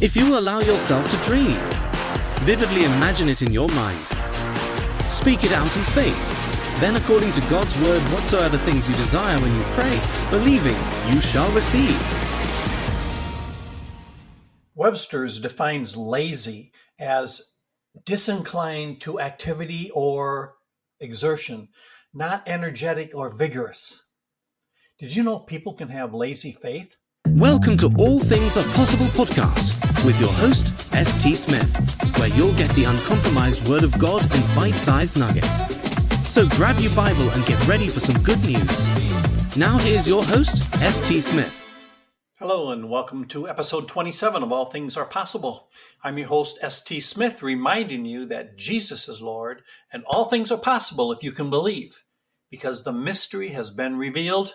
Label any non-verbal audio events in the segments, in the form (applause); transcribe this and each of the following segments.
If you allow yourself to dream, vividly imagine it in your mind, speak it out in faith, then according to God's word, whatsoever things you desire when you pray, believing, you shall receive. Webster's defines lazy as disinclined to activity or exertion, not energetic or vigorous. Did you know people can have lazy faith? Welcome to All Things Are Possible podcast with your host, S.T. Smith, where you'll get the uncompromised Word of God in bite sized nuggets. So grab your Bible and get ready for some good news. Now, here's your host, S.T. Smith. Hello, and welcome to episode 27 of All Things Are Possible. I'm your host, S.T. Smith, reminding you that Jesus is Lord and all things are possible if you can believe, because the mystery has been revealed.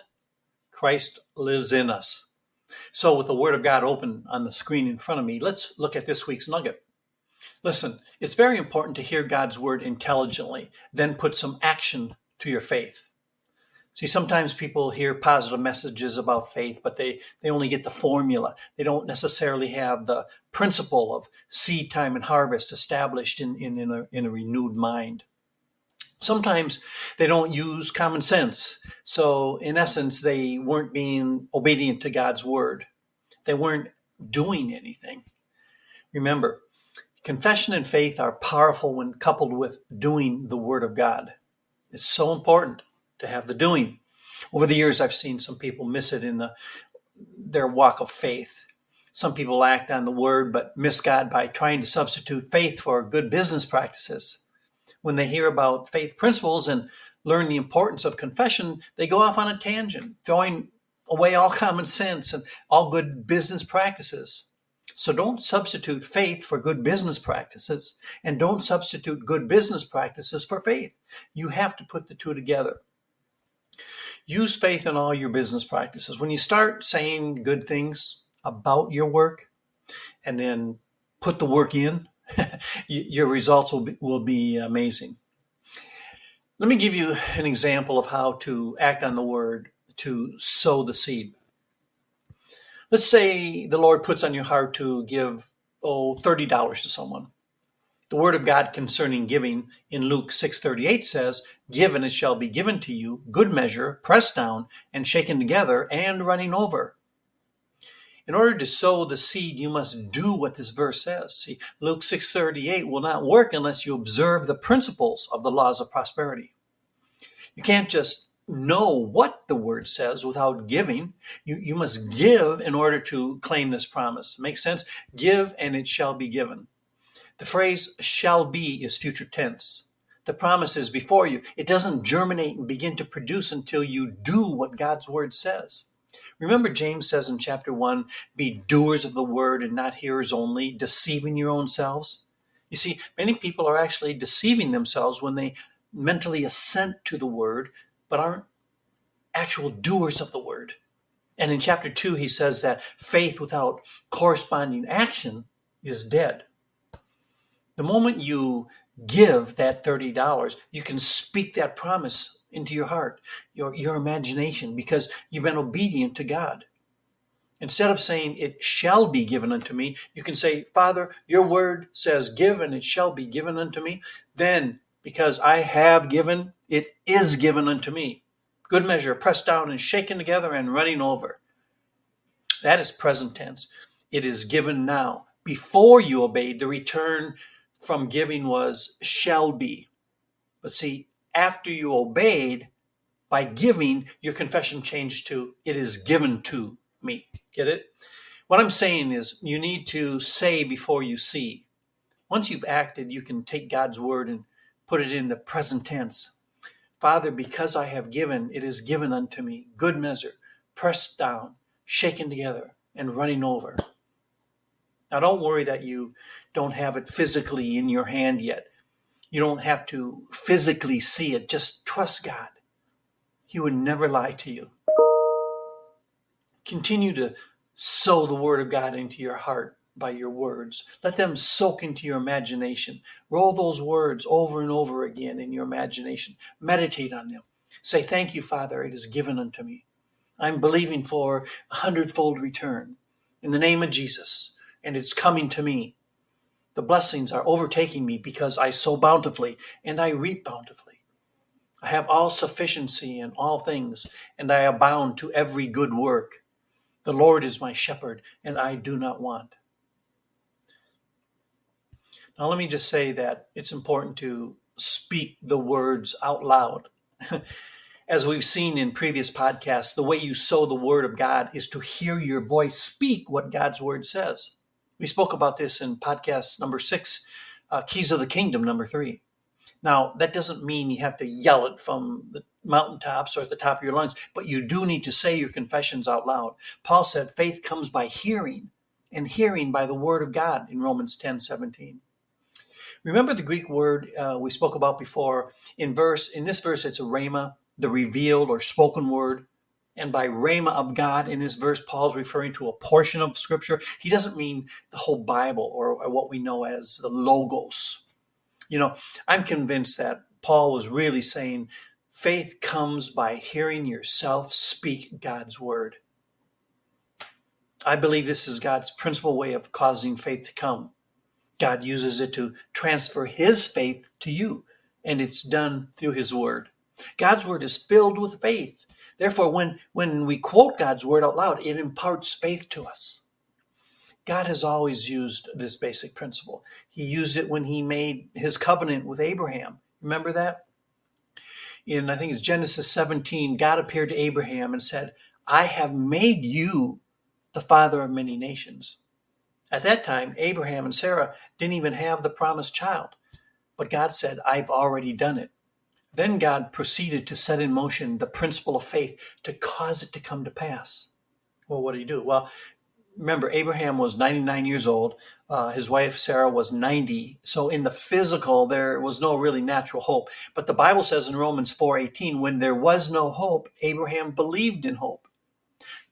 Christ lives in us. So, with the Word of God open on the screen in front of me, let's look at this week's nugget. Listen, it's very important to hear God's Word intelligently, then put some action to your faith. See, sometimes people hear positive messages about faith, but they, they only get the formula. They don't necessarily have the principle of seed time and harvest established in, in, in, a, in a renewed mind. Sometimes they don't use common sense. So, in essence, they weren't being obedient to God's word. They weren't doing anything. Remember, confession and faith are powerful when coupled with doing the word of God. It's so important to have the doing. Over the years, I've seen some people miss it in the, their walk of faith. Some people act on the word but miss God by trying to substitute faith for good business practices when they hear about faith principles and learn the importance of confession, they go off on a tangent, throwing away all common sense and all good business practices. So don't substitute faith for good business practices and don't substitute good business practices for faith. You have to put the two together. Use faith in all your business practices. When you start saying good things about your work and then put the work in, (laughs) your results will be, will be amazing. Let me give you an example of how to act on the word to sow the seed. Let's say the Lord puts on your heart to give, oh, $30 to someone. The word of God concerning giving in Luke 6:38 says, "Given it shall be given to you, good measure, pressed down and shaken together and running over." In order to sow the seed, you must do what this verse says. See, Luke 6:38 will not work unless you observe the principles of the laws of prosperity. You can't just know what the word says without giving. You, you must give in order to claim this promise. Makes sense? Give and it shall be given. The phrase shall be is future tense. The promise is before you. It doesn't germinate and begin to produce until you do what God's word says. Remember, James says in chapter 1 be doers of the word and not hearers only, deceiving your own selves. You see, many people are actually deceiving themselves when they mentally assent to the word, but aren't actual doers of the word. And in chapter 2, he says that faith without corresponding action is dead. The moment you give that $30, you can speak that promise into your heart, your, your imagination, because you've been obedient to God. Instead of saying, It shall be given unto me, you can say, Father, your word says, Give and it shall be given unto me. Then, because I have given, it is given unto me. Good measure, pressed down and shaken together and running over. That is present tense. It is given now. Before you obeyed, the return from giving was shall be. But see, after you obeyed, by giving, your confession changed to, it is given to me. Get it? What I'm saying is, you need to say before you see. Once you've acted, you can take God's word and put it in the present tense. Father, because I have given, it is given unto me, good measure, pressed down, shaken together, and running over. Now, don't worry that you don't have it physically in your hand yet. You don't have to physically see it. Just trust God. He would never lie to you. Continue to sow the word of God into your heart by your words. Let them soak into your imagination. Roll those words over and over again in your imagination. Meditate on them. Say, Thank you, Father, it is given unto me. I'm believing for a hundredfold return. In the name of Jesus. and it's coming to me. The blessings are overtaking me because I sow bountifully and I reap bountifully. I have all sufficiency in all things, and I abound to every good work. The Lord is my shepherd, and I do not want. Now, let me just say that it's important to speak the words out loud. (laughs) As we've seen in previous podcasts, the way you sow the word of God is to hear your voice speak what God's word says. We spoke about this in podcast number six, uh, Keys of the Kingdom, number three. Now, that doesn't mean you have to yell it from the mountaintops or at the top of your lungs, but you do need to say your confessions out loud. Paul said faith comes by hearing, and hearing by the word of God in Romans 10 17. Remember the Greek word uh, we spoke about before in verse in this verse it's a rhema, the revealed or spoken word. And by rhema of God in this verse, Paul's referring to a portion of Scripture. He doesn't mean the whole Bible or, or what we know as the Logos. You know, I'm convinced that Paul was really saying faith comes by hearing yourself speak God's word. I believe this is God's principal way of causing faith to come. God uses it to transfer his faith to you, and it's done through his word. God's word is filled with faith. Therefore, when, when we quote God's word out loud, it imparts faith to us. God has always used this basic principle. He used it when he made his covenant with Abraham. Remember that? In, I think it's Genesis 17, God appeared to Abraham and said, I have made you the father of many nations. At that time, Abraham and Sarah didn't even have the promised child. But God said, I've already done it. Then God proceeded to set in motion the principle of faith to cause it to come to pass. Well, what did he do? Well, remember, Abraham was 99 years old. Uh, his wife Sarah was 90. So in the physical, there was no really natural hope. But the Bible says in Romans 4:18, when there was no hope, Abraham believed in hope.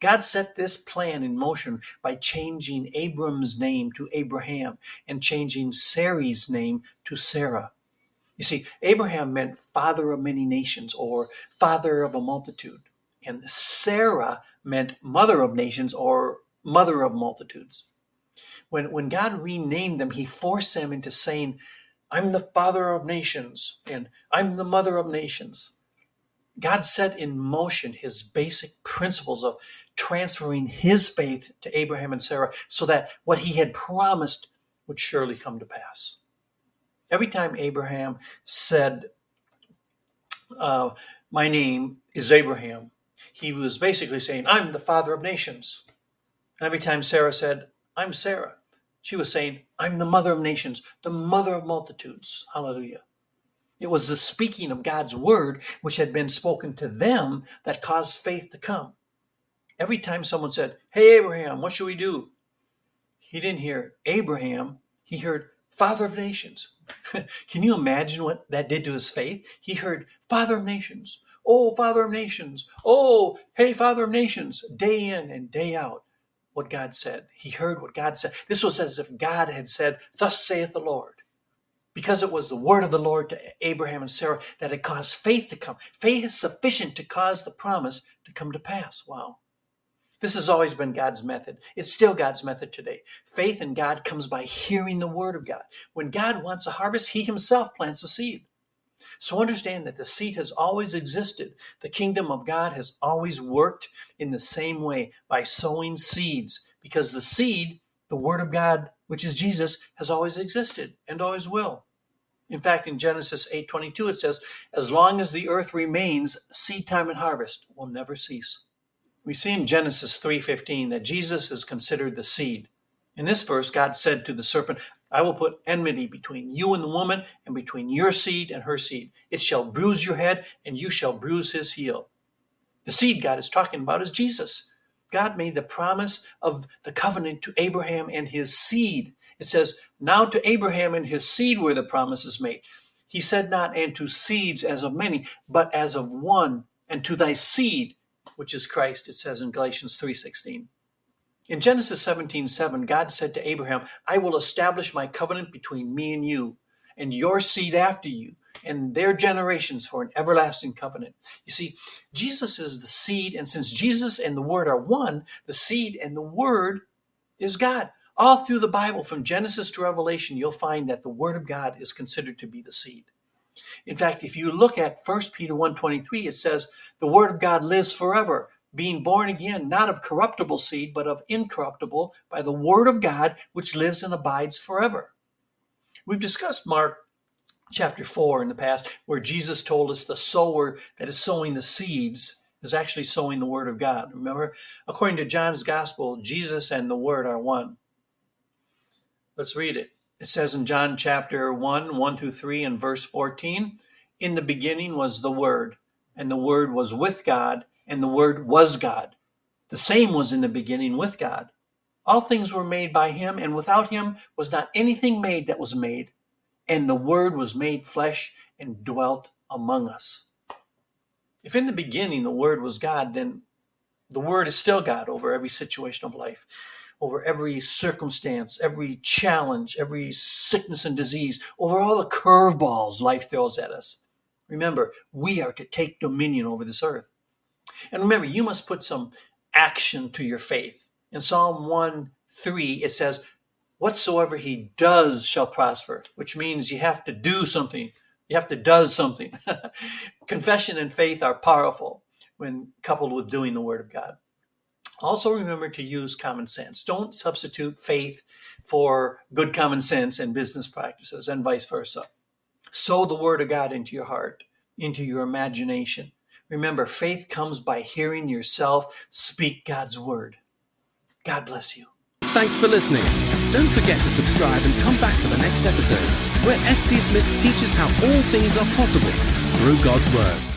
God set this plan in motion by changing Abram's name to Abraham and changing Sarai's name to Sarah. You see, Abraham meant father of many nations or father of a multitude. And Sarah meant mother of nations or mother of multitudes. When, when God renamed them, he forced them into saying, I'm the father of nations and I'm the mother of nations. God set in motion his basic principles of transferring his faith to Abraham and Sarah so that what he had promised would surely come to pass. Every time Abraham said, uh, My name is Abraham, he was basically saying, I'm the father of nations. And every time Sarah said, I'm Sarah, she was saying, I'm the mother of nations, the mother of multitudes. Hallelujah. It was the speaking of God's word, which had been spoken to them, that caused faith to come. Every time someone said, Hey, Abraham, what should we do? He didn't hear Abraham, he heard Father of Nations. (laughs) Can you imagine what that did to his faith? He heard Father of Nations. Oh, Father of Nations. Oh, hey, Father of Nations. Day in and day out, what God said. He heard what God said. This was as if God had said, Thus saith the Lord because it was the word of the Lord to Abraham and Sarah that had caused faith to come. Faith is sufficient to cause the promise to come to pass. Wow. This has always been God's method. It's still God's method today. Faith in God comes by hearing the word of God. When God wants a harvest, he himself plants a seed. So understand that the seed has always existed. The kingdom of God has always worked in the same way by sowing seeds because the seed, the word of God, which is Jesus, has always existed and always will. In fact, in Genesis 8:22 it says, "As long as the earth remains, seed time and harvest will never cease." We see in Genesis 3:15 that Jesus is considered the seed. In this verse, God said to the serpent, I will put enmity between you and the woman, and between your seed and her seed. It shall bruise your head, and you shall bruise his heel. The seed God is talking about is Jesus. God made the promise of the covenant to Abraham and his seed. It says, Now to Abraham and his seed were the promises made. He said not, and to seeds as of many, but as of one, and to thy seed, which is Christ, it says in Galatians 3.16. In Genesis 17, 7, God said to Abraham, I will establish my covenant between me and you, and your seed after you, and their generations for an everlasting covenant. You see, Jesus is the seed, and since Jesus and the Word are one, the seed and the Word is God. All through the Bible, from Genesis to Revelation, you'll find that the Word of God is considered to be the seed. In fact, if you look at 1 Peter 1.23, it says, the Word of God lives forever, being born again, not of corruptible seed, but of incorruptible, by the Word of God, which lives and abides forever. We've discussed Mark chapter 4 in the past, where Jesus told us the sower that is sowing the seeds is actually sowing the Word of God. Remember, according to John's Gospel, Jesus and the Word are one. Let's read it. It says in John chapter 1, 1 through 3, and verse 14 In the beginning was the Word, and the Word was with God, and the Word was God. The same was in the beginning with God. All things were made by him, and without him was not anything made that was made. And the Word was made flesh and dwelt among us. If in the beginning the Word was God, then the Word is still God over every situation of life over every circumstance, every challenge, every sickness and disease, over all the curveballs life throws at us. Remember, we are to take dominion over this earth. And remember, you must put some action to your faith. In Psalm 1 3, it says, Whatsoever he does shall prosper, which means you have to do something. You have to does something. (laughs) Confession and faith are powerful when coupled with doing the word of God. Also, remember to use common sense. Don't substitute faith for good common sense and business practices, and vice versa. Sow the Word of God into your heart, into your imagination. Remember, faith comes by hearing yourself speak God's Word. God bless you. Thanks for listening. Don't forget to subscribe and come back for the next episode, where S.T. Smith teaches how all things are possible through God's Word.